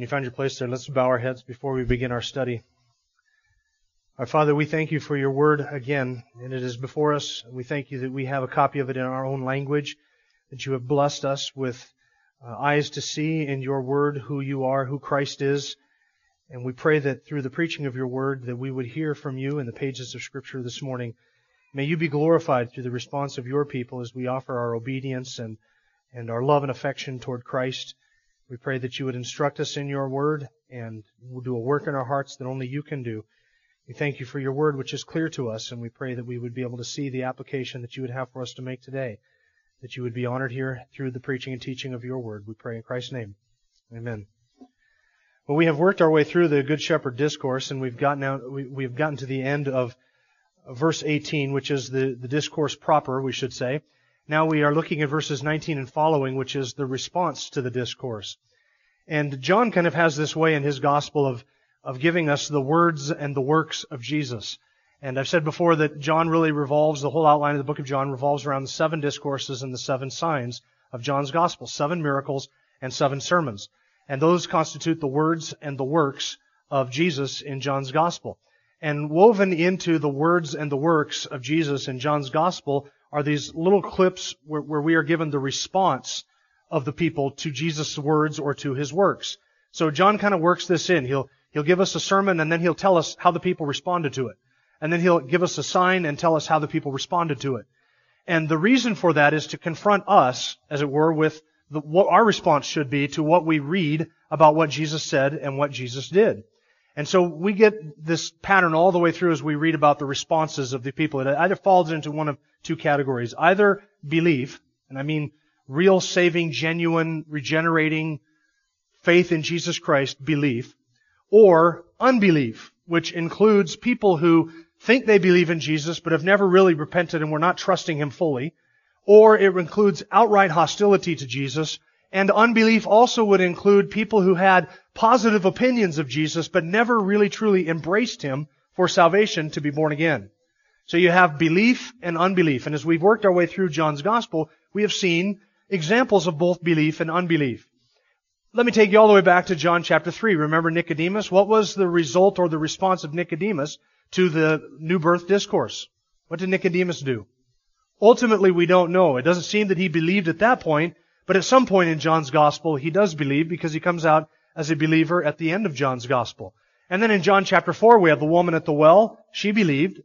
You find your place there, let's bow our heads before we begin our study. Our Father, we thank you for your word again, and it is before us. We thank you that we have a copy of it in our own language, that you have blessed us with uh, eyes to see in your word who you are, who Christ is. And we pray that through the preaching of your word that we would hear from you in the pages of scripture this morning. May you be glorified through the response of your people as we offer our obedience and, and our love and affection toward Christ. We pray that you would instruct us in your word and will do a work in our hearts that only you can do. We thank you for your word, which is clear to us, and we pray that we would be able to see the application that you would have for us to make today, that you would be honored here through the preaching and teaching of your word. We pray in Christ's name. Amen. Well, we have worked our way through the Good Shepherd discourse, and we've gotten out, we, we've gotten to the end of verse 18, which is the, the discourse proper, we should say. Now we are looking at verses 19 and following, which is the response to the discourse. And John kind of has this way in his gospel of, of giving us the words and the works of Jesus. And I've said before that John really revolves, the whole outline of the book of John revolves around the seven discourses and the seven signs of John's gospel, seven miracles and seven sermons. And those constitute the words and the works of Jesus in John's gospel. And woven into the words and the works of Jesus in John's gospel are these little clips where, where we are given the response of the people to Jesus' words or to his works. So John kind of works this in. He'll, he'll give us a sermon and then he'll tell us how the people responded to it. And then he'll give us a sign and tell us how the people responded to it. And the reason for that is to confront us, as it were, with the, what our response should be to what we read about what Jesus said and what Jesus did. And so we get this pattern all the way through as we read about the responses of the people. It either falls into one of two categories. Either belief, and I mean real saving, genuine, regenerating faith in Jesus Christ belief, or unbelief, which includes people who think they believe in Jesus but have never really repented and were not trusting Him fully, or it includes outright hostility to Jesus, and unbelief also would include people who had positive opinions of Jesus but never really truly embraced Him for salvation to be born again. So you have belief and unbelief. And as we've worked our way through John's Gospel, we have seen examples of both belief and unbelief. Let me take you all the way back to John chapter 3. Remember Nicodemus? What was the result or the response of Nicodemus to the new birth discourse? What did Nicodemus do? Ultimately, we don't know. It doesn't seem that he believed at that point, but at some point in John's gospel, he does believe because he comes out as a believer at the end of John's gospel. And then in John chapter 4, we have the woman at the well. She believed.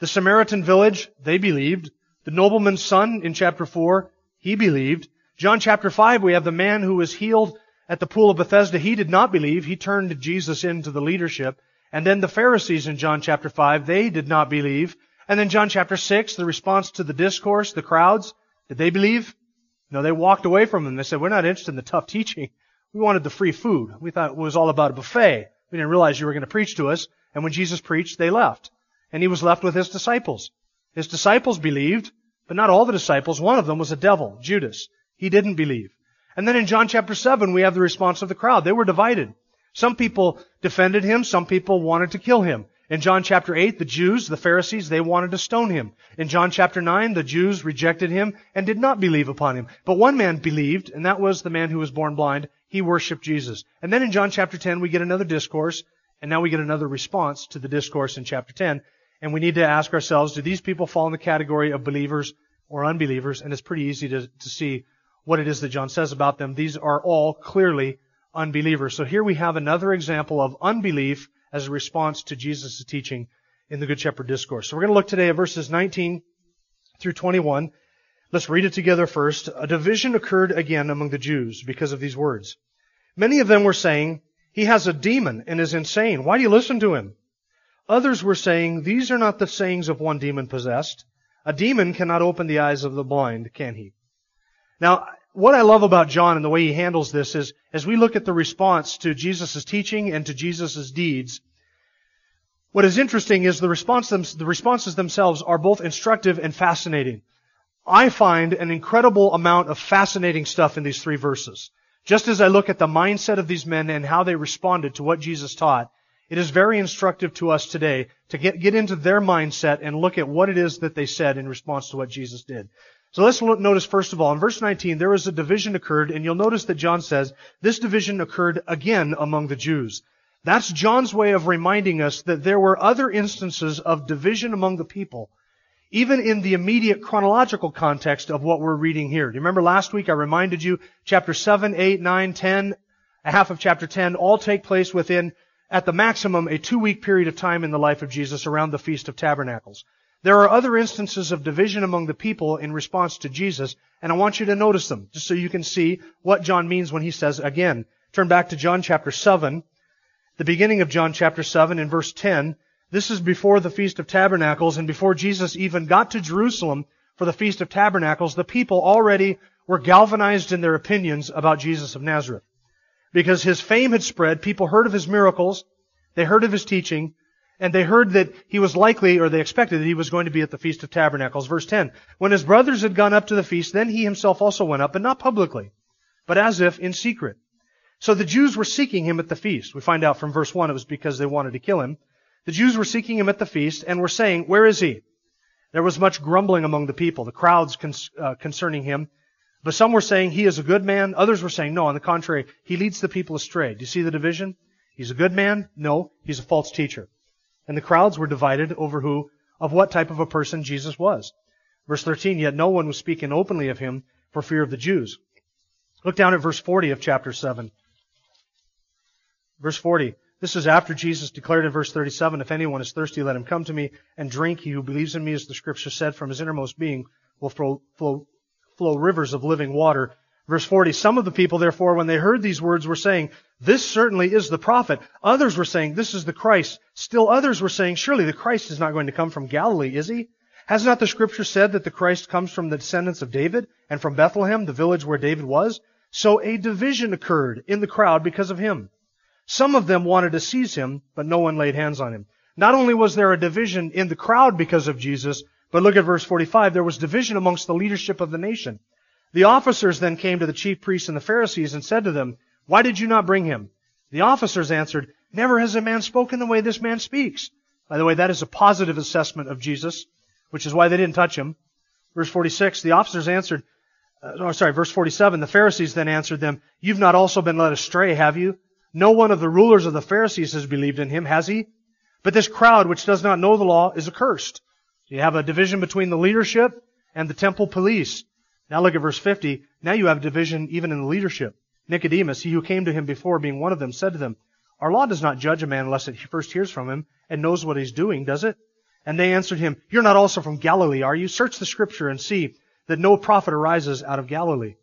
The Samaritan village, they believed. The nobleman's son in chapter 4, he believed. John chapter 5, we have the man who was healed at the pool of Bethesda. He did not believe. He turned Jesus into the leadership. And then the Pharisees in John chapter 5, they did not believe. And then John chapter 6, the response to the discourse, the crowds, did they believe? No, they walked away from him. They said, we're not interested in the tough teaching. We wanted the free food. We thought it was all about a buffet. We didn't realize you were going to preach to us. And when Jesus preached, they left and he was left with his disciples. His disciples believed, but not all the disciples. One of them was a devil, Judas. He didn't believe. And then in John chapter 7, we have the response of the crowd. They were divided. Some people defended him, some people wanted to kill him. In John chapter 8, the Jews, the Pharisees, they wanted to stone him. In John chapter 9, the Jews rejected him and did not believe upon him. But one man believed, and that was the man who was born blind. He worshiped Jesus. And then in John chapter 10, we get another discourse, and now we get another response to the discourse in chapter 10. And we need to ask ourselves, do these people fall in the category of believers or unbelievers? And it's pretty easy to, to see what it is that John says about them. These are all clearly unbelievers. So here we have another example of unbelief as a response to Jesus' teaching in the Good Shepherd Discourse. So we're going to look today at verses 19 through 21. Let's read it together first. A division occurred again among the Jews because of these words. Many of them were saying, He has a demon and is insane. Why do you listen to him? Others were saying, These are not the sayings of one demon possessed. A demon cannot open the eyes of the blind, can he? Now, what I love about John and the way he handles this is, as we look at the response to Jesus' teaching and to Jesus' deeds, what is interesting is the, response, the responses themselves are both instructive and fascinating. I find an incredible amount of fascinating stuff in these three verses. Just as I look at the mindset of these men and how they responded to what Jesus taught, it is very instructive to us today to get, get into their mindset and look at what it is that they said in response to what Jesus did. So let's notice first of all, in verse 19, there was a division occurred, and you'll notice that John says, this division occurred again among the Jews. That's John's way of reminding us that there were other instances of division among the people, even in the immediate chronological context of what we're reading here. Do you remember last week I reminded you chapter 7, 8, 9, 10, a half of chapter 10 all take place within, at the maximum, a two week period of time in the life of Jesus around the Feast of Tabernacles. There are other instances of division among the people in response to Jesus, and I want you to notice them, just so you can see what John means when he says again. Turn back to John chapter 7 the beginning of John chapter 7 in verse 10. This is before the Feast of Tabernacles and before Jesus even got to Jerusalem for the Feast of Tabernacles, the people already were galvanized in their opinions about Jesus of Nazareth. Because his fame had spread, people heard of his miracles, they heard of his teaching, and they heard that he was likely, or they expected that he was going to be at the Feast of Tabernacles. Verse 10. When his brothers had gone up to the feast, then he himself also went up, but not publicly, but as if in secret. So the Jews were seeking him at the feast. We find out from verse 1 it was because they wanted to kill him. The Jews were seeking him at the feast and were saying, Where is he? There was much grumbling among the people, the crowds uh, concerning him. But some were saying he is a good man. Others were saying, no, on the contrary, he leads the people astray. Do you see the division? He's a good man? No, he's a false teacher. And the crowds were divided over who, of what type of a person Jesus was. Verse 13, yet no one was speaking openly of him for fear of the Jews. Look down at verse 40 of chapter 7. Verse 40. This is after Jesus declared in verse 37, If anyone is thirsty, let him come to me and drink. He who believes in me, as the scripture said, from his innermost being will flow, flow, flow rivers of living water. Verse 40, some of the people, therefore, when they heard these words, were saying, This certainly is the prophet. Others were saying, This is the Christ. Still others were saying, Surely the Christ is not going to come from Galilee, is he? Has not the scripture said that the Christ comes from the descendants of David and from Bethlehem, the village where David was? So a division occurred in the crowd because of him. Some of them wanted to seize him, but no one laid hands on him. Not only was there a division in the crowd because of Jesus, but look at verse 45, there was division amongst the leadership of the nation. The officers then came to the chief priests and the Pharisees and said to them, Why did you not bring him? The officers answered, Never has a man spoken the way this man speaks. By the way, that is a positive assessment of Jesus, which is why they didn't touch him. Verse 46, the officers answered, uh, oh, sorry, verse 47, the Pharisees then answered them, You've not also been led astray, have you? No one of the rulers of the Pharisees has believed in him, has he? But this crowd, which does not know the law, is accursed. You have a division between the leadership and the temple police. Now look at verse 50. Now you have division even in the leadership. Nicodemus, he who came to him before, being one of them, said to them, Our law does not judge a man unless it first hears from him and knows what he's doing, does it? And they answered him, You're not also from Galilee, are you? Search the scripture and see that no prophet arises out of Galilee.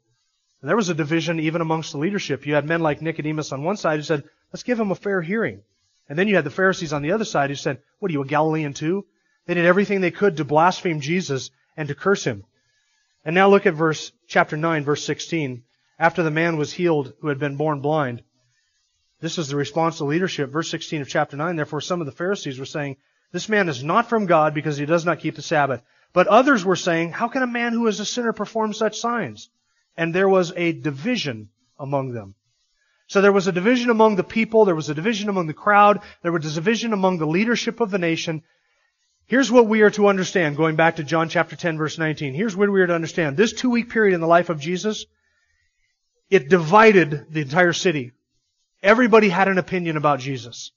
And there was a division even amongst the leadership. You had men like Nicodemus on one side who said, let's give him a fair hearing. And then you had the Pharisees on the other side who said, what are you, a Galilean too? They did everything they could to blaspheme Jesus and to curse him. And now look at verse, chapter 9, verse 16. After the man was healed who had been born blind. This is the response to leadership. Verse 16 of chapter 9. Therefore some of the Pharisees were saying, this man is not from God because he does not keep the Sabbath. But others were saying, how can a man who is a sinner perform such signs? and there was a division among them. So there was a division among the people, there was a division among the crowd, there was a division among the leadership of the nation. Here's what we are to understand, going back to John chapter 10 verse 19. Here's what we are to understand. This two week period in the life of Jesus, it divided the entire city. Everybody had an opinion about Jesus.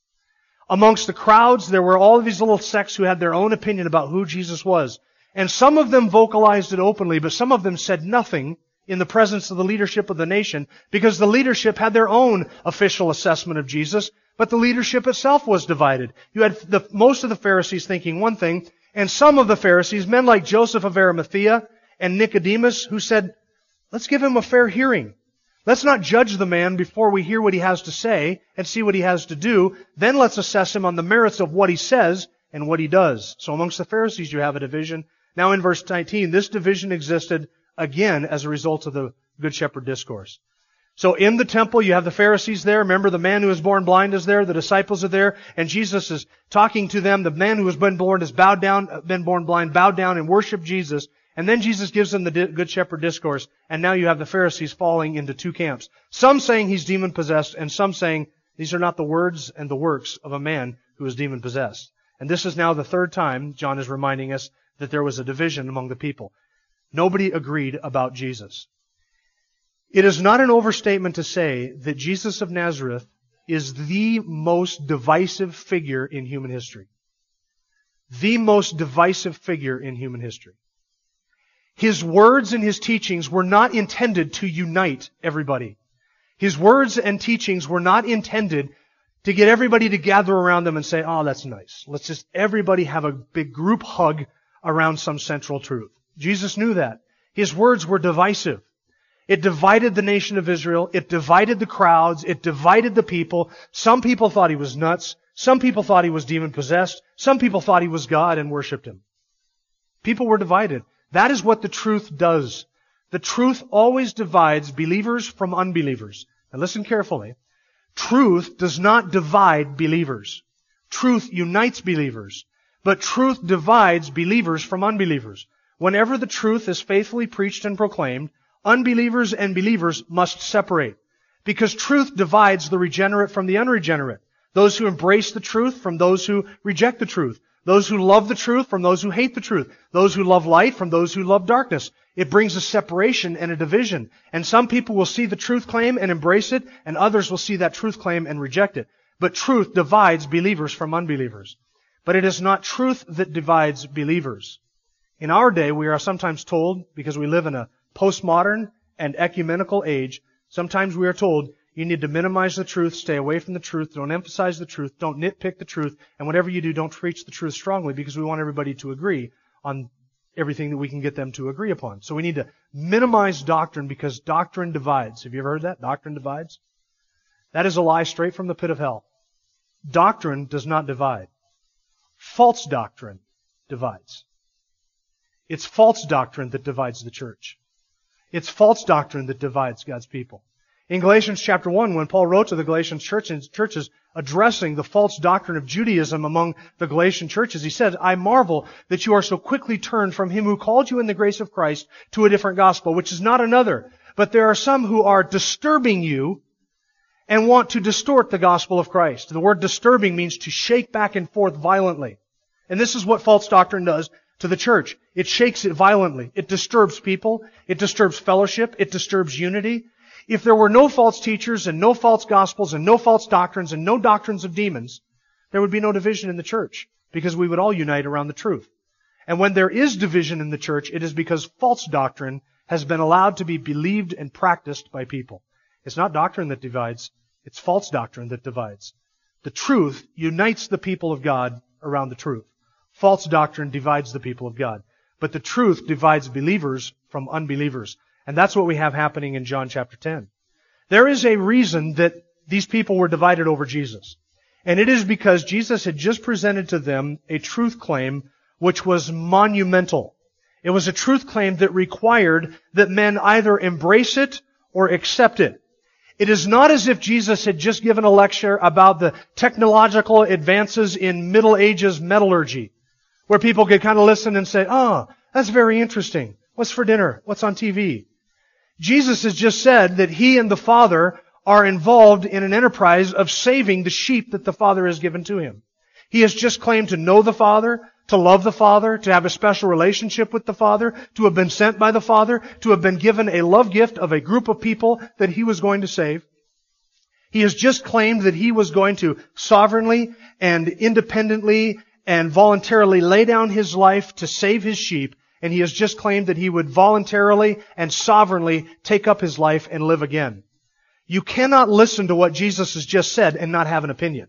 Amongst the crowds, there were all these little sects who had their own opinion about who Jesus was. And some of them vocalized it openly, but some of them said nothing in the presence of the leadership of the nation because the leadership had their own official assessment of Jesus, but the leadership itself was divided. You had the, most of the Pharisees thinking one thing, and some of the Pharisees, men like Joseph of Arimathea and Nicodemus, who said, let's give him a fair hearing. Let's not judge the man before we hear what he has to say and see what he has to do. Then let's assess him on the merits of what he says and what he does. So amongst the Pharisees you have a division. Now in verse 19, this division existed again as a result of the Good Shepherd Discourse. So in the temple, you have the Pharisees there. Remember, the man who was born blind is there. The disciples are there. And Jesus is talking to them. The man who has been born has bowed down, uh, been born blind, bowed down and worshiped Jesus. And then Jesus gives them the Good Shepherd Discourse. And now you have the Pharisees falling into two camps. Some saying he's demon possessed and some saying these are not the words and the works of a man who is demon possessed. And this is now the third time John is reminding us that there was a division among the people. Nobody agreed about Jesus. It is not an overstatement to say that Jesus of Nazareth is the most divisive figure in human history. The most divisive figure in human history. His words and his teachings were not intended to unite everybody. His words and teachings were not intended to get everybody to gather around them and say, oh, that's nice. Let's just everybody have a big group hug around some central truth. Jesus knew that. His words were divisive. It divided the nation of Israel. It divided the crowds. It divided the people. Some people thought he was nuts. Some people thought he was demon possessed. Some people thought he was God and worshiped him. People were divided. That is what the truth does. The truth always divides believers from unbelievers. Now listen carefully. Truth does not divide believers. Truth unites believers. But truth divides believers from unbelievers. Whenever the truth is faithfully preached and proclaimed, Unbelievers and believers must separate. Because truth divides the regenerate from the unregenerate. Those who embrace the truth from those who reject the truth. Those who love the truth from those who hate the truth. Those who love light from those who love darkness. It brings a separation and a division. And some people will see the truth claim and embrace it, and others will see that truth claim and reject it. But truth divides believers from unbelievers. But it is not truth that divides believers. In our day, we are sometimes told, because we live in a postmodern and ecumenical age, sometimes we are told you need to minimize the truth, stay away from the truth, don't emphasize the truth, don't nitpick the truth, and whatever you do, don't preach the truth strongly because we want everybody to agree on everything that we can get them to agree upon. So we need to minimize doctrine because doctrine divides. Have you ever heard that? Doctrine divides? That is a lie straight from the pit of hell. Doctrine does not divide. False doctrine divides. It's false doctrine that divides the church. It's false doctrine that divides God's people. In Galatians chapter 1, when Paul wrote to the Galatian churches addressing the false doctrine of Judaism among the Galatian churches, he said, I marvel that you are so quickly turned from him who called you in the grace of Christ to a different gospel, which is not another. But there are some who are disturbing you and want to distort the gospel of Christ. The word disturbing means to shake back and forth violently. And this is what false doctrine does to the church. It shakes it violently. It disturbs people. It disturbs fellowship. It disturbs unity. If there were no false teachers and no false gospels and no false doctrines and no doctrines of demons, there would be no division in the church because we would all unite around the truth. And when there is division in the church, it is because false doctrine has been allowed to be believed and practiced by people. It's not doctrine that divides. It's false doctrine that divides. The truth unites the people of God around the truth. False doctrine divides the people of God. But the truth divides believers from unbelievers. And that's what we have happening in John chapter 10. There is a reason that these people were divided over Jesus. And it is because Jesus had just presented to them a truth claim which was monumental. It was a truth claim that required that men either embrace it or accept it. It is not as if Jesus had just given a lecture about the technological advances in Middle Ages metallurgy where people could kind of listen and say, oh, that's very interesting. What's for dinner? What's on TV? Jesus has just said that he and the Father are involved in an enterprise of saving the sheep that the Father has given to him. He has just claimed to know the Father, to love the Father, to have a special relationship with the Father, to have been sent by the Father, to have been given a love gift of a group of people that he was going to save. He has just claimed that he was going to sovereignly and independently and voluntarily lay down his life to save his sheep, and he has just claimed that he would voluntarily and sovereignly take up his life and live again. You cannot listen to what Jesus has just said and not have an opinion.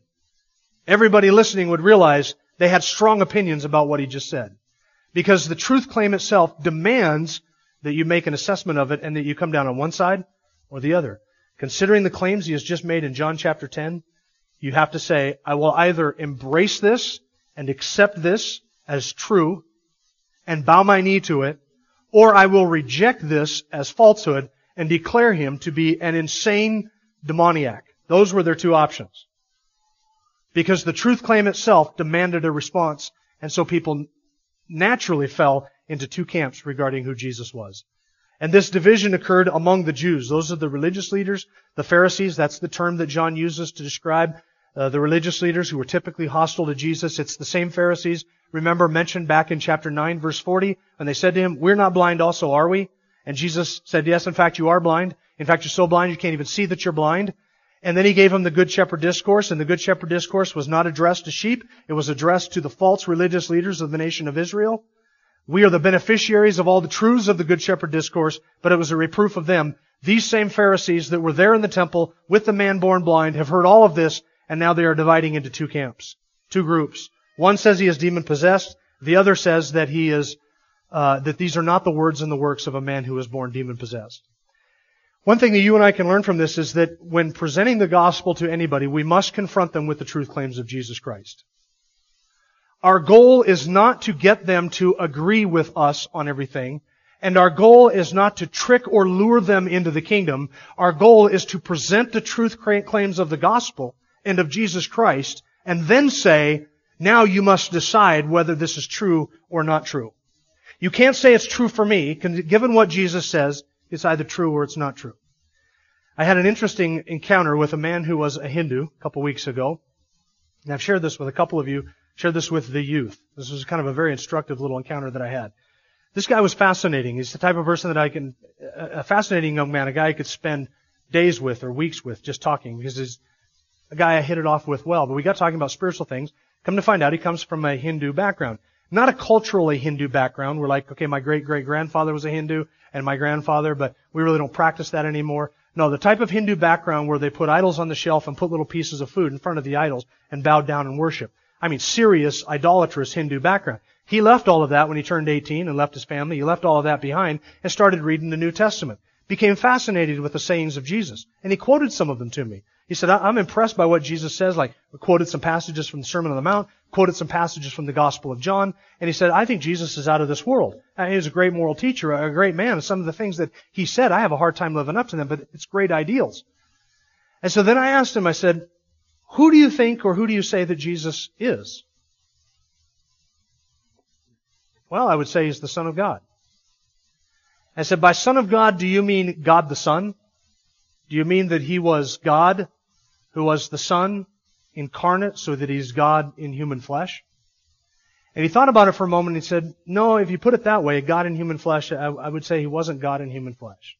Everybody listening would realize they had strong opinions about what he just said. Because the truth claim itself demands that you make an assessment of it and that you come down on one side or the other. Considering the claims he has just made in John chapter 10, you have to say, I will either embrace this and accept this as true and bow my knee to it, or I will reject this as falsehood and declare him to be an insane demoniac. Those were their two options. Because the truth claim itself demanded a response, and so people naturally fell into two camps regarding who Jesus was. And this division occurred among the Jews. Those are the religious leaders, the Pharisees. That's the term that John uses to describe uh, the religious leaders who were typically hostile to Jesus. It's the same Pharisees, remember, mentioned back in chapter 9, verse 40, when they said to him, We're not blind also, are we? And Jesus said, Yes, in fact, you are blind. In fact, you're so blind you can't even see that you're blind. And then he gave him the Good Shepherd Discourse, and the Good Shepherd Discourse was not addressed to sheep. It was addressed to the false religious leaders of the nation of Israel. We are the beneficiaries of all the truths of the Good Shepherd Discourse, but it was a reproof of them. These same Pharisees that were there in the temple with the man born blind have heard all of this, and now they are dividing into two camps, two groups. One says he is demon possessed. The other says that he is, uh, that these are not the words and the works of a man who is born demon possessed. One thing that you and I can learn from this is that when presenting the gospel to anybody, we must confront them with the truth claims of Jesus Christ. Our goal is not to get them to agree with us on everything, and our goal is not to trick or lure them into the kingdom. Our goal is to present the truth claims of the gospel and of Jesus Christ, and then say, now you must decide whether this is true or not true. You can't say it's true for me, given what Jesus says, it's either true or it's not true. I had an interesting encounter with a man who was a Hindu a couple weeks ago. And I've shared this with a couple of you, shared this with the youth. This was kind of a very instructive little encounter that I had. This guy was fascinating. He's the type of person that I can, a fascinating young man, a guy I could spend days with or weeks with just talking because he's a guy I hit it off with well. But we got talking about spiritual things. Come to find out, he comes from a Hindu background. Not a culturally Hindu background. We're like, okay, my great great grandfather was a Hindu and my grandfather, but we really don't practice that anymore. No, the type of Hindu background where they put idols on the shelf and put little pieces of food in front of the idols and bowed down and worship. I mean, serious, idolatrous Hindu background. He left all of that when he turned 18 and left his family. He left all of that behind and started reading the New Testament. Became fascinated with the sayings of Jesus. And he quoted some of them to me. He said, I'm impressed by what Jesus says, like, quoted some passages from the Sermon on the Mount, quoted some passages from the Gospel of John, and he said, I think Jesus is out of this world. And he was a great moral teacher, a great man, and some of the things that he said, I have a hard time living up to them, but it's great ideals. And so then I asked him, I said, who do you think or who do you say that Jesus is? Well, I would say he's the Son of God. I said, by Son of God, do you mean God the Son? Do you mean that he was God who was the Son incarnate so that he's God in human flesh? And he thought about it for a moment and he said, no, if you put it that way, God in human flesh, I, I would say he wasn't God in human flesh.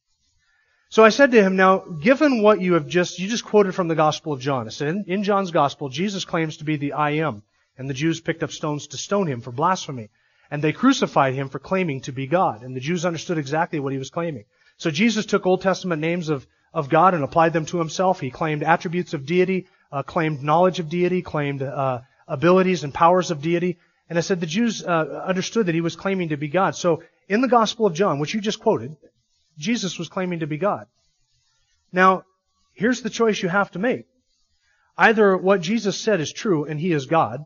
So I said to him, now, given what you have just, you just quoted from the Gospel of John. I said, in, in John's Gospel, Jesus claims to be the I am. And the Jews picked up stones to stone him for blasphemy. And they crucified him for claiming to be God. And the Jews understood exactly what he was claiming. So Jesus took Old Testament names of, of God and applied them to himself. He claimed attributes of deity, uh, claimed knowledge of deity, claimed uh, abilities and powers of deity. And I said the Jews uh, understood that he was claiming to be God. So in the Gospel of John, which you just quoted, Jesus was claiming to be God. Now, here's the choice you have to make. Either what Jesus said is true and he is God,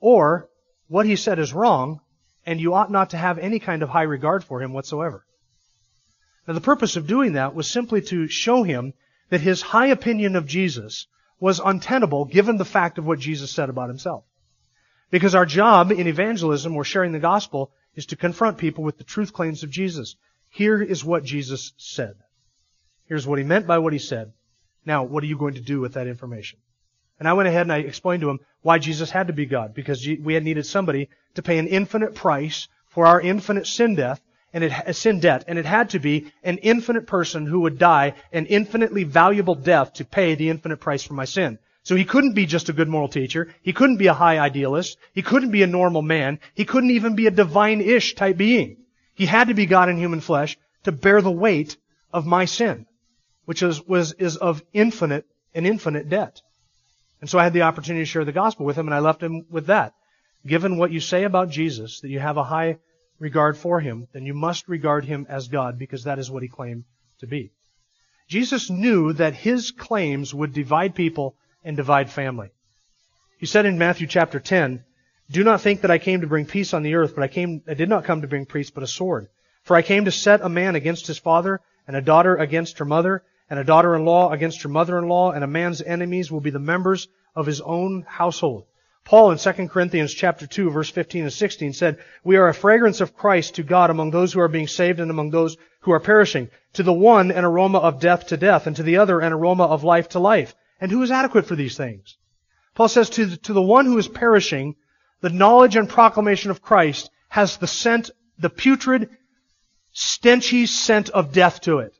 or what he said is wrong and you ought not to have any kind of high regard for him whatsoever. Now the purpose of doing that was simply to show him that his high opinion of Jesus was untenable given the fact of what Jesus said about himself. Because our job in evangelism or sharing the gospel is to confront people with the truth claims of Jesus. Here is what Jesus said. Here's what he meant by what he said. Now, what are you going to do with that information? And I went ahead and I explained to him why Jesus had to be God. Because we had needed somebody to pay an infinite price for our infinite sin death and it, a sin debt, and it had to be an infinite person who would die an infinitely valuable death to pay the infinite price for my sin. So he couldn't be just a good moral teacher. He couldn't be a high idealist. He couldn't be a normal man. He couldn't even be a divine-ish type being. He had to be God in human flesh to bear the weight of my sin, which is, was, is of infinite, an infinite debt. And so I had the opportunity to share the gospel with him and I left him with that. Given what you say about Jesus, that you have a high regard for him, then you must regard him as God because that is what he claimed to be. Jesus knew that his claims would divide people and divide family. He said in Matthew chapter 10, Do not think that I came to bring peace on the earth, but I came, I did not come to bring peace, but a sword. For I came to set a man against his father, and a daughter against her mother, and a daughter-in-law against her mother-in-law, and a man's enemies will be the members of his own household. Paul in 2 Corinthians chapter 2 verse 15 and 16 said, We are a fragrance of Christ to God among those who are being saved and among those who are perishing. To the one an aroma of death to death, and to the other an aroma of life to life. And who is adequate for these things? Paul says to the, to the one who is perishing, the knowledge and proclamation of Christ has the scent, the putrid, stenchy scent of death to it.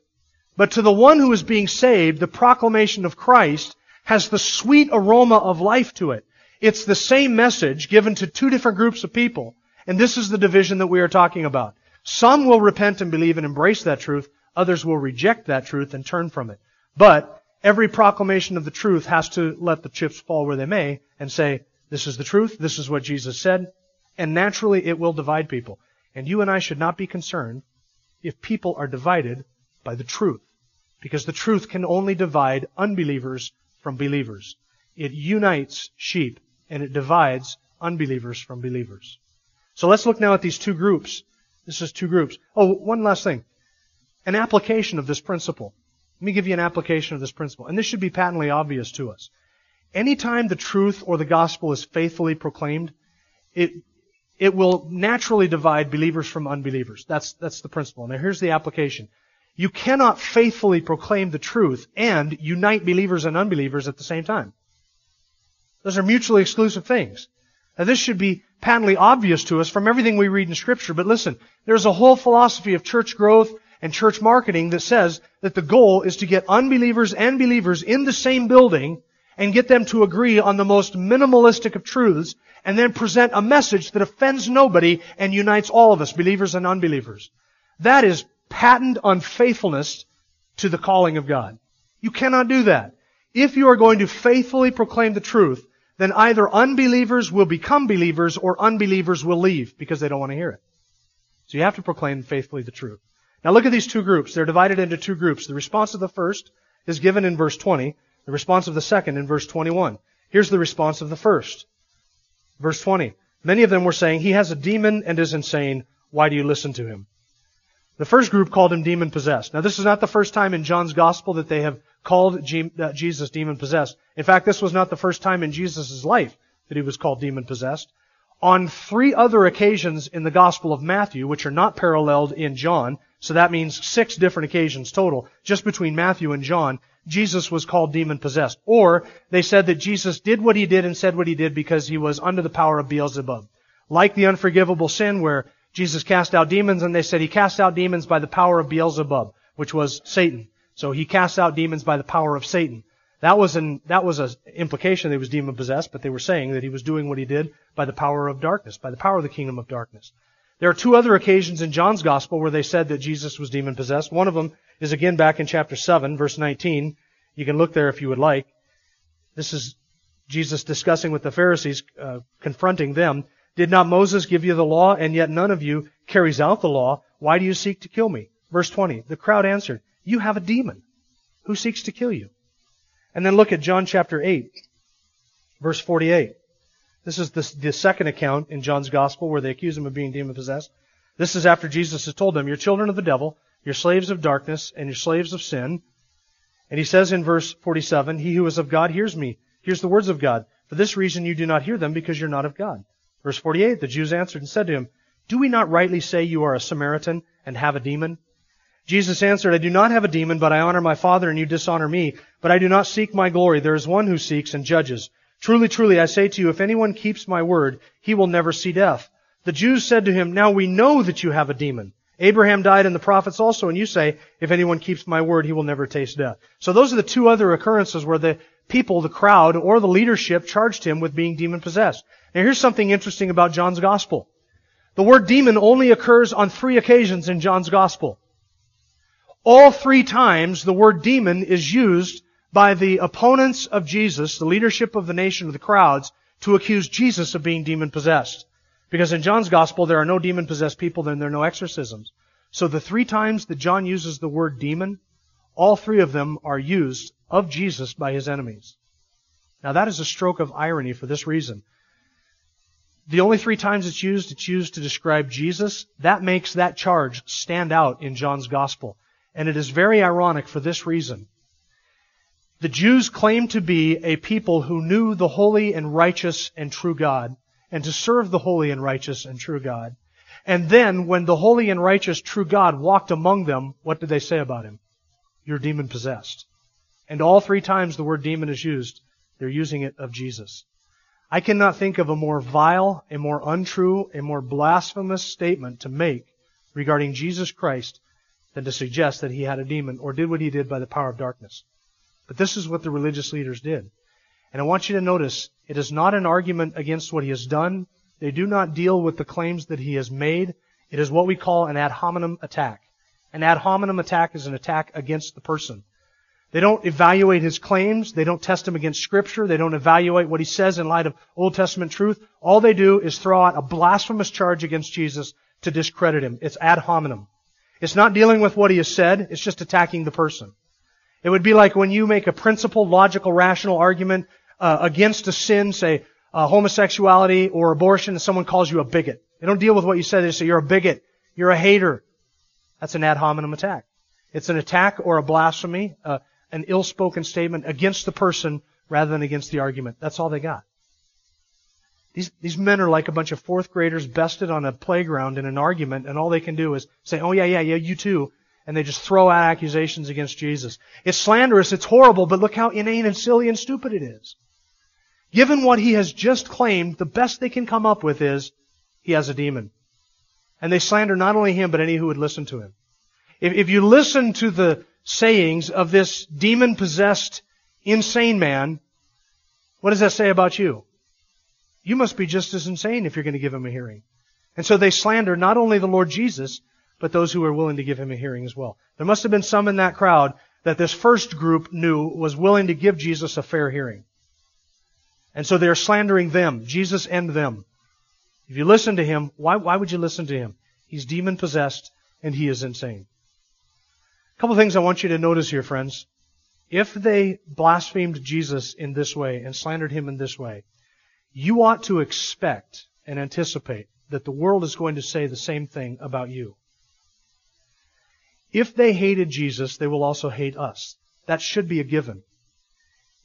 But to the one who is being saved, the proclamation of Christ has the sweet aroma of life to it. It's the same message given to two different groups of people. And this is the division that we are talking about. Some will repent and believe and embrace that truth. Others will reject that truth and turn from it. But every proclamation of the truth has to let the chips fall where they may and say, this is the truth, this is what Jesus said, and naturally it will divide people. And you and I should not be concerned if people are divided by the truth. Because the truth can only divide unbelievers from believers. It unites sheep and it divides unbelievers from believers. So let's look now at these two groups. This is two groups. Oh, one last thing. An application of this principle. Let me give you an application of this principle. And this should be patently obvious to us. Anytime the truth or the gospel is faithfully proclaimed, it, it will naturally divide believers from unbelievers. That's, that's the principle. Now here's the application. You cannot faithfully proclaim the truth and unite believers and unbelievers at the same time. Those are mutually exclusive things. Now this should be patently obvious to us from everything we read in scripture, but listen, there's a whole philosophy of church growth and church marketing that says that the goal is to get unbelievers and believers in the same building and get them to agree on the most minimalistic of truths and then present a message that offends nobody and unites all of us, believers and unbelievers. That is patent unfaithfulness to the calling of God. You cannot do that. If you are going to faithfully proclaim the truth, then either unbelievers will become believers or unbelievers will leave because they don't want to hear it. So you have to proclaim faithfully the truth. Now look at these two groups. They're divided into two groups. The response of the first is given in verse 20. The response of the second in verse 21. Here's the response of the first. Verse 20. Many of them were saying, He has a demon and is insane. Why do you listen to him? The first group called him demon possessed. Now this is not the first time in John's gospel that they have called uh, Jesus demon possessed. In fact, this was not the first time in Jesus' life that he was called demon possessed. On three other occasions in the gospel of Matthew, which are not paralleled in John, so that means six different occasions total, just between Matthew and John, Jesus was called demon possessed. Or they said that Jesus did what he did and said what he did because he was under the power of Beelzebub. Like the unforgivable sin where Jesus cast out demons and they said he cast out demons by the power of Beelzebub, which was Satan. So he cast out demons by the power of Satan. That was an, that was an implication that he was demon possessed, but they were saying that he was doing what he did by the power of darkness, by the power of the kingdom of darkness. There are two other occasions in John's gospel where they said that Jesus was demon possessed. One of them is again back in chapter 7, verse 19. You can look there if you would like. This is Jesus discussing with the Pharisees, uh, confronting them. Did not Moses give you the law, and yet none of you carries out the law? Why do you seek to kill me? Verse 20. The crowd answered, You have a demon. Who seeks to kill you? And then look at John chapter 8, verse 48. This is the, the second account in John's gospel where they accuse him of being demon possessed. This is after Jesus has told them, You're children of the devil, you're slaves of darkness, and you're slaves of sin. And he says in verse 47, He who is of God hears me, hears the words of God. For this reason you do not hear them, because you're not of God. Verse 48, the Jews answered and said to him, Do we not rightly say you are a Samaritan and have a demon? Jesus answered, I do not have a demon, but I honor my Father and you dishonor me. But I do not seek my glory. There is one who seeks and judges. Truly, truly, I say to you, if anyone keeps my word, he will never see death. The Jews said to him, Now we know that you have a demon. Abraham died and the prophets also, and you say, if anyone keeps my word, he will never taste death. So those are the two other occurrences where the people, the crowd, or the leadership charged him with being demon possessed. Now here's something interesting about John's gospel. The word demon only occurs on three occasions in John's gospel. All three times the word demon is used by the opponents of Jesus, the leadership of the nation, of the crowds, to accuse Jesus of being demon possessed. Because in John's gospel there are no demon possessed people, then there are no exorcisms. So the three times that John uses the word demon, all three of them are used of Jesus by his enemies. Now that is a stroke of irony for this reason. The only three times it's used, it's used to describe Jesus. That makes that charge stand out in John's gospel. And it is very ironic for this reason. The Jews claimed to be a people who knew the holy and righteous and true God, and to serve the holy and righteous and true God. And then, when the holy and righteous true God walked among them, what did they say about him? You're demon possessed. And all three times the word demon is used, they're using it of Jesus. I cannot think of a more vile, a more untrue, a more blasphemous statement to make regarding Jesus Christ than to suggest that he had a demon or did what he did by the power of darkness. But this is what the religious leaders did. And I want you to notice, it is not an argument against what he has done. They do not deal with the claims that he has made. It is what we call an ad hominem attack. An ad hominem attack is an attack against the person. They don't evaluate his claims. They don't test him against scripture. They don't evaluate what he says in light of Old Testament truth. All they do is throw out a blasphemous charge against Jesus to discredit him. It's ad hominem. It's not dealing with what he has said. It's just attacking the person. It would be like when you make a principled, logical, rational argument uh, against a sin, say uh, homosexuality or abortion, and someone calls you a bigot. They don't deal with what you said. They say you're a bigot. You're a hater. That's an ad hominem attack. It's an attack or a blasphemy. Uh, an ill-spoken statement against the person rather than against the argument. That's all they got. These, these men are like a bunch of fourth graders bested on a playground in an argument, and all they can do is say, oh yeah, yeah, yeah, you too. And they just throw out accusations against Jesus. It's slanderous, it's horrible, but look how inane and silly and stupid it is. Given what he has just claimed, the best they can come up with is, he has a demon. And they slander not only him, but any who would listen to him. If, if you listen to the sayings of this demon possessed, insane man, what does that say about you? You must be just as insane if you're going to give him a hearing. And so they slander not only the Lord Jesus, but those who are willing to give him a hearing as well. There must have been some in that crowd that this first group knew was willing to give Jesus a fair hearing. And so they're slandering them, Jesus and them. If you listen to him, why, why would you listen to him? He's demon possessed and he is insane. A couple things I want you to notice here, friends. If they blasphemed Jesus in this way and slandered him in this way, you ought to expect and anticipate that the world is going to say the same thing about you. If they hated Jesus, they will also hate us. That should be a given.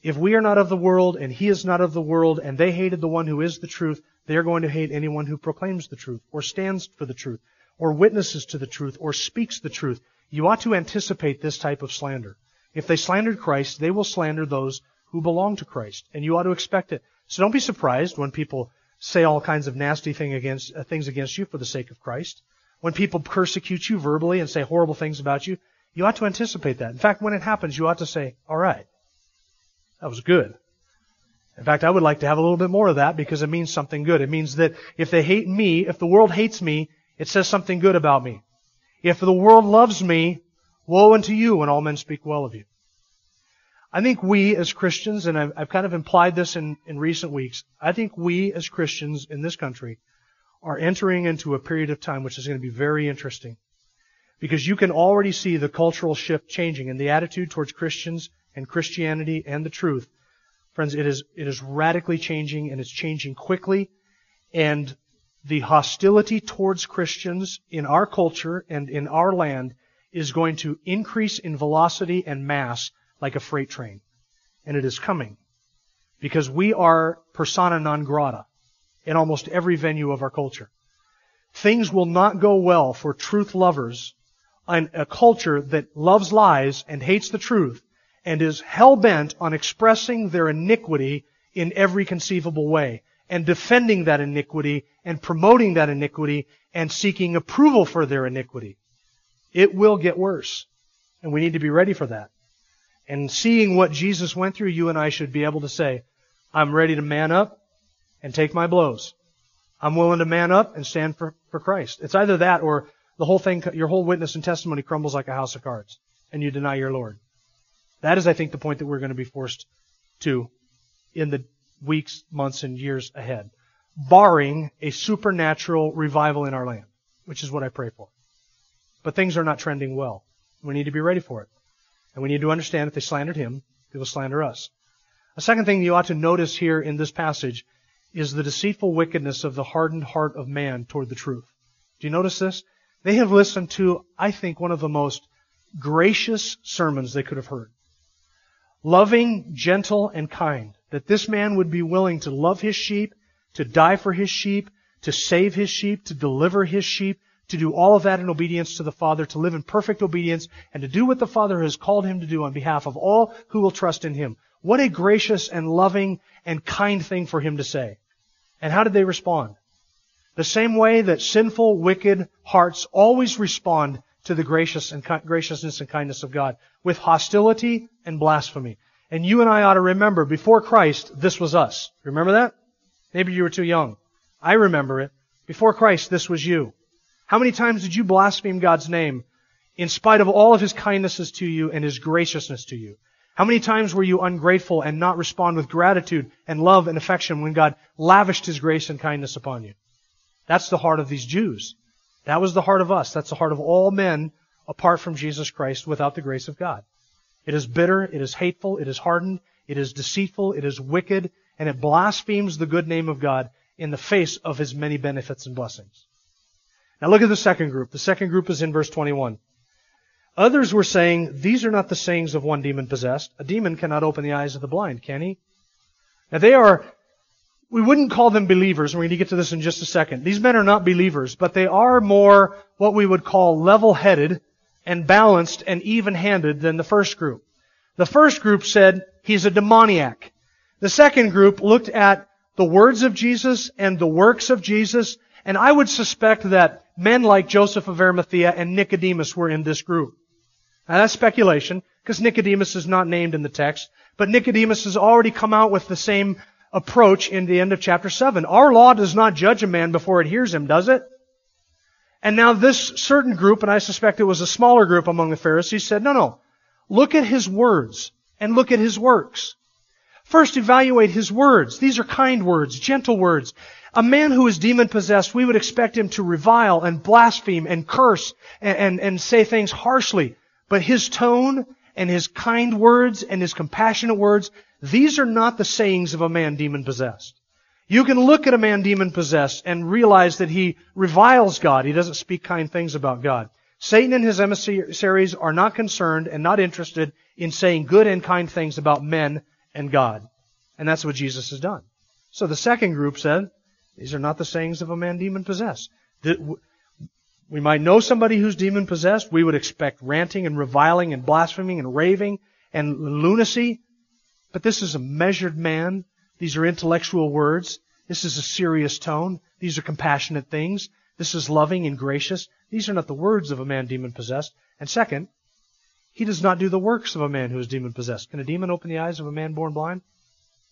If we are not of the world and he is not of the world and they hated the one who is the truth, they are going to hate anyone who proclaims the truth or stands for the truth or witnesses to the truth or speaks the truth. You ought to anticipate this type of slander. If they slandered Christ, they will slander those who belong to Christ, and you ought to expect it. So don't be surprised when people say all kinds of nasty thing against, uh, things against you for the sake of Christ. When people persecute you verbally and say horrible things about you, you ought to anticipate that. In fact, when it happens, you ought to say, all right, that was good. In fact, I would like to have a little bit more of that because it means something good. It means that if they hate me, if the world hates me, it says something good about me. If the world loves me, woe unto you when all men speak well of you. I think we as Christians, and I've, I've kind of implied this in, in recent weeks, I think we as Christians in this country are entering into a period of time which is going to be very interesting. Because you can already see the cultural shift changing in the attitude towards Christians and Christianity and the truth. Friends, it is, it is radically changing and it's changing quickly. And the hostility towards Christians in our culture and in our land is going to increase in velocity and mass like a freight train. And it is coming. Because we are persona non grata in almost every venue of our culture. Things will not go well for truth lovers in a culture that loves lies and hates the truth and is hell bent on expressing their iniquity in every conceivable way and defending that iniquity and promoting that iniquity and seeking approval for their iniquity. It will get worse. And we need to be ready for that. And seeing what Jesus went through, you and I should be able to say, I'm ready to man up and take my blows. I'm willing to man up and stand for, for Christ. It's either that or the whole thing, your whole witness and testimony crumbles like a house of cards and you deny your Lord. That is, I think, the point that we're going to be forced to in the weeks, months, and years ahead, barring a supernatural revival in our land, which is what I pray for. But things are not trending well. We need to be ready for it. And we need to understand if they slandered him, they will slander us. A second thing you ought to notice here in this passage is the deceitful wickedness of the hardened heart of man toward the truth. Do you notice this? They have listened to, I think, one of the most gracious sermons they could have heard. Loving, gentle, and kind. That this man would be willing to love his sheep, to die for his sheep, to save his sheep, to deliver his sheep, to do all of that in obedience to the Father, to live in perfect obedience, and to do what the Father has called him to do on behalf of all who will trust in him. What a gracious and loving and kind thing for him to say. And how did they respond? The same way that sinful, wicked hearts always respond to the gracious and graciousness and kindness of God with hostility and blasphemy. And you and I ought to remember, before Christ, this was us. Remember that? Maybe you were too young. I remember it. Before Christ, this was you. How many times did you blaspheme God's name in spite of all of His kindnesses to you and His graciousness to you? How many times were you ungrateful and not respond with gratitude and love and affection when God lavished His grace and kindness upon you? That's the heart of these Jews. That was the heart of us. That's the heart of all men apart from Jesus Christ without the grace of God. It is bitter, it is hateful, it is hardened, it is deceitful, it is wicked, and it blasphemes the good name of God in the face of his many benefits and blessings. Now look at the second group. The second group is in verse 21. Others were saying, These are not the sayings of one demon possessed. A demon cannot open the eyes of the blind, can he? Now they are we wouldn't call them believers, we're going to get to this in just a second. These men are not believers, but they are more what we would call level-headed and balanced and even-handed than the first group. The first group said he's a demoniac. The second group looked at the words of Jesus and the works of Jesus, and I would suspect that men like Joseph of Arimathea and Nicodemus were in this group. Now that's speculation, because Nicodemus is not named in the text, but Nicodemus has already come out with the same approach in the end of chapter 7. Our law does not judge a man before it hears him, does it? And now this certain group, and I suspect it was a smaller group among the Pharisees, said, no, no. Look at his words and look at his works. First, evaluate his words. These are kind words, gentle words. A man who is demon possessed, we would expect him to revile and blaspheme and curse and, and, and say things harshly. But his tone and his kind words and his compassionate words, these are not the sayings of a man demon possessed. You can look at a man demon possessed and realize that he reviles God. He doesn't speak kind things about God. Satan and his emissaries are not concerned and not interested in saying good and kind things about men and God. And that's what Jesus has done. So the second group said, these are not the sayings of a man demon possessed. We might know somebody who's demon possessed. We would expect ranting and reviling and blaspheming and raving and lunacy. But this is a measured man. These are intellectual words. This is a serious tone. These are compassionate things. This is loving and gracious. These are not the words of a man demon possessed. And second, he does not do the works of a man who is demon possessed. Can a demon open the eyes of a man born blind?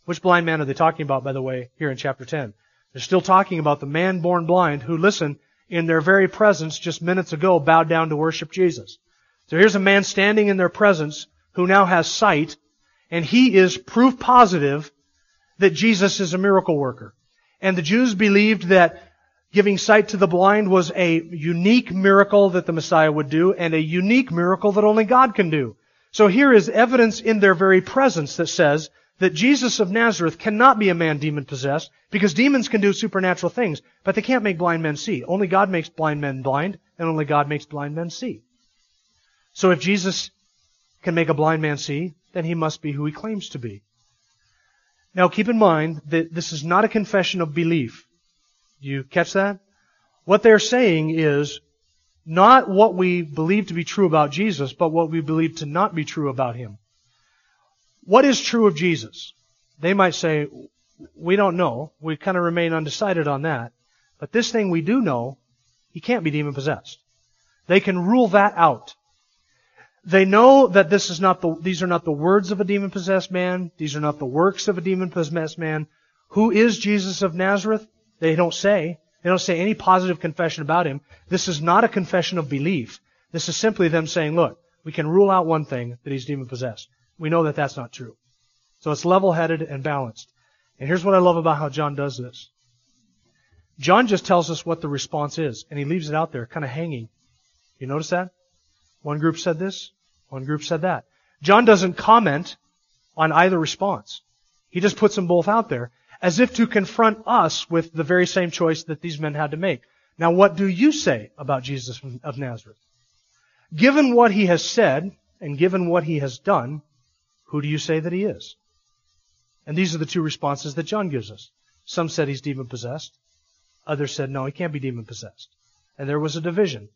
Which blind man are they talking about, by the way, here in chapter 10? They're still talking about the man born blind who, listen, in their very presence just minutes ago bowed down to worship Jesus. So here's a man standing in their presence who now has sight and he is proof positive that Jesus is a miracle worker. And the Jews believed that giving sight to the blind was a unique miracle that the Messiah would do and a unique miracle that only God can do. So here is evidence in their very presence that says that Jesus of Nazareth cannot be a man demon possessed because demons can do supernatural things, but they can't make blind men see. Only God makes blind men blind and only God makes blind men see. So if Jesus can make a blind man see, then he must be who he claims to be. Now keep in mind that this is not a confession of belief. You catch that? What they're saying is not what we believe to be true about Jesus, but what we believe to not be true about him. What is true of Jesus? They might say, we don't know. We kind of remain undecided on that. But this thing we do know, he can't be demon possessed. They can rule that out. They know that this is not the, these are not the words of a demon possessed man. These are not the works of a demon possessed man. Who is Jesus of Nazareth? They don't say. They don't say any positive confession about him. This is not a confession of belief. This is simply them saying, look, we can rule out one thing, that he's demon possessed. We know that that's not true. So it's level headed and balanced. And here's what I love about how John does this. John just tells us what the response is, and he leaves it out there, kind of hanging. You notice that? One group said this, one group said that. John doesn't comment on either response. He just puts them both out there as if to confront us with the very same choice that these men had to make. Now, what do you say about Jesus of Nazareth? Given what he has said and given what he has done, who do you say that he is? And these are the two responses that John gives us. Some said he's demon possessed. Others said, no, he can't be demon possessed. And there was a division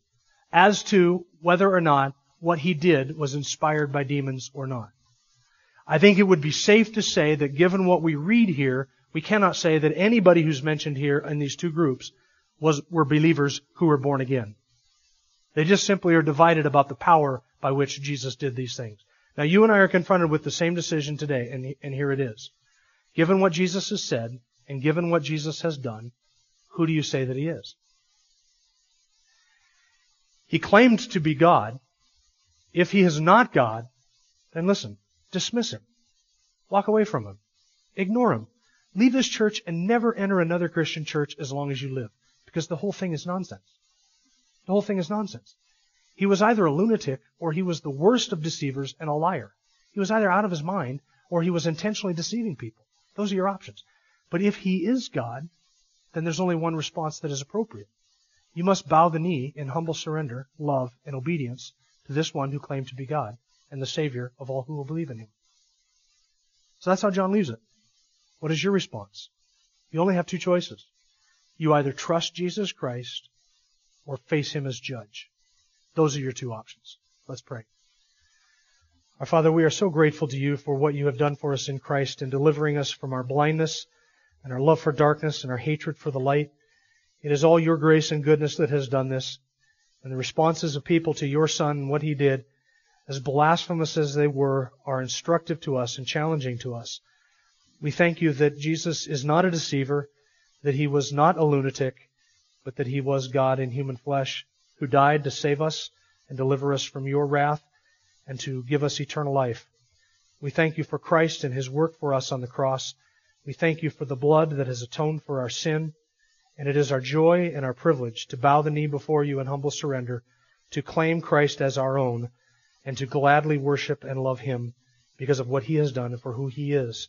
as to whether or not what he did was inspired by demons or not. I think it would be safe to say that given what we read here, we cannot say that anybody who's mentioned here in these two groups was, were believers who were born again. They just simply are divided about the power by which Jesus did these things. Now you and I are confronted with the same decision today, and, and here it is. Given what Jesus has said, and given what Jesus has done, who do you say that he is? He claimed to be God. If he is not God, then listen, dismiss him. Walk away from him. Ignore him. Leave this church and never enter another Christian church as long as you live. Because the whole thing is nonsense. The whole thing is nonsense. He was either a lunatic or he was the worst of deceivers and a liar. He was either out of his mind or he was intentionally deceiving people. Those are your options. But if he is God, then there's only one response that is appropriate. You must bow the knee in humble surrender, love, and obedience to this one who claimed to be God and the Savior of all who will believe in him. So that's how John leaves it. What is your response? You only have two choices. You either trust Jesus Christ or face him as judge. Those are your two options. Let's pray. Our Father, we are so grateful to you for what you have done for us in Christ in delivering us from our blindness and our love for darkness and our hatred for the light. It is all your grace and goodness that has done this. And the responses of people to your Son and what he did, as blasphemous as they were, are instructive to us and challenging to us. We thank you that Jesus is not a deceiver, that he was not a lunatic, but that he was God in human flesh, who died to save us and deliver us from your wrath and to give us eternal life. We thank you for Christ and his work for us on the cross. We thank you for the blood that has atoned for our sin. And it is our joy and our privilege to bow the knee before you in humble surrender, to claim Christ as our own, and to gladly worship and love him because of what he has done and for who he is.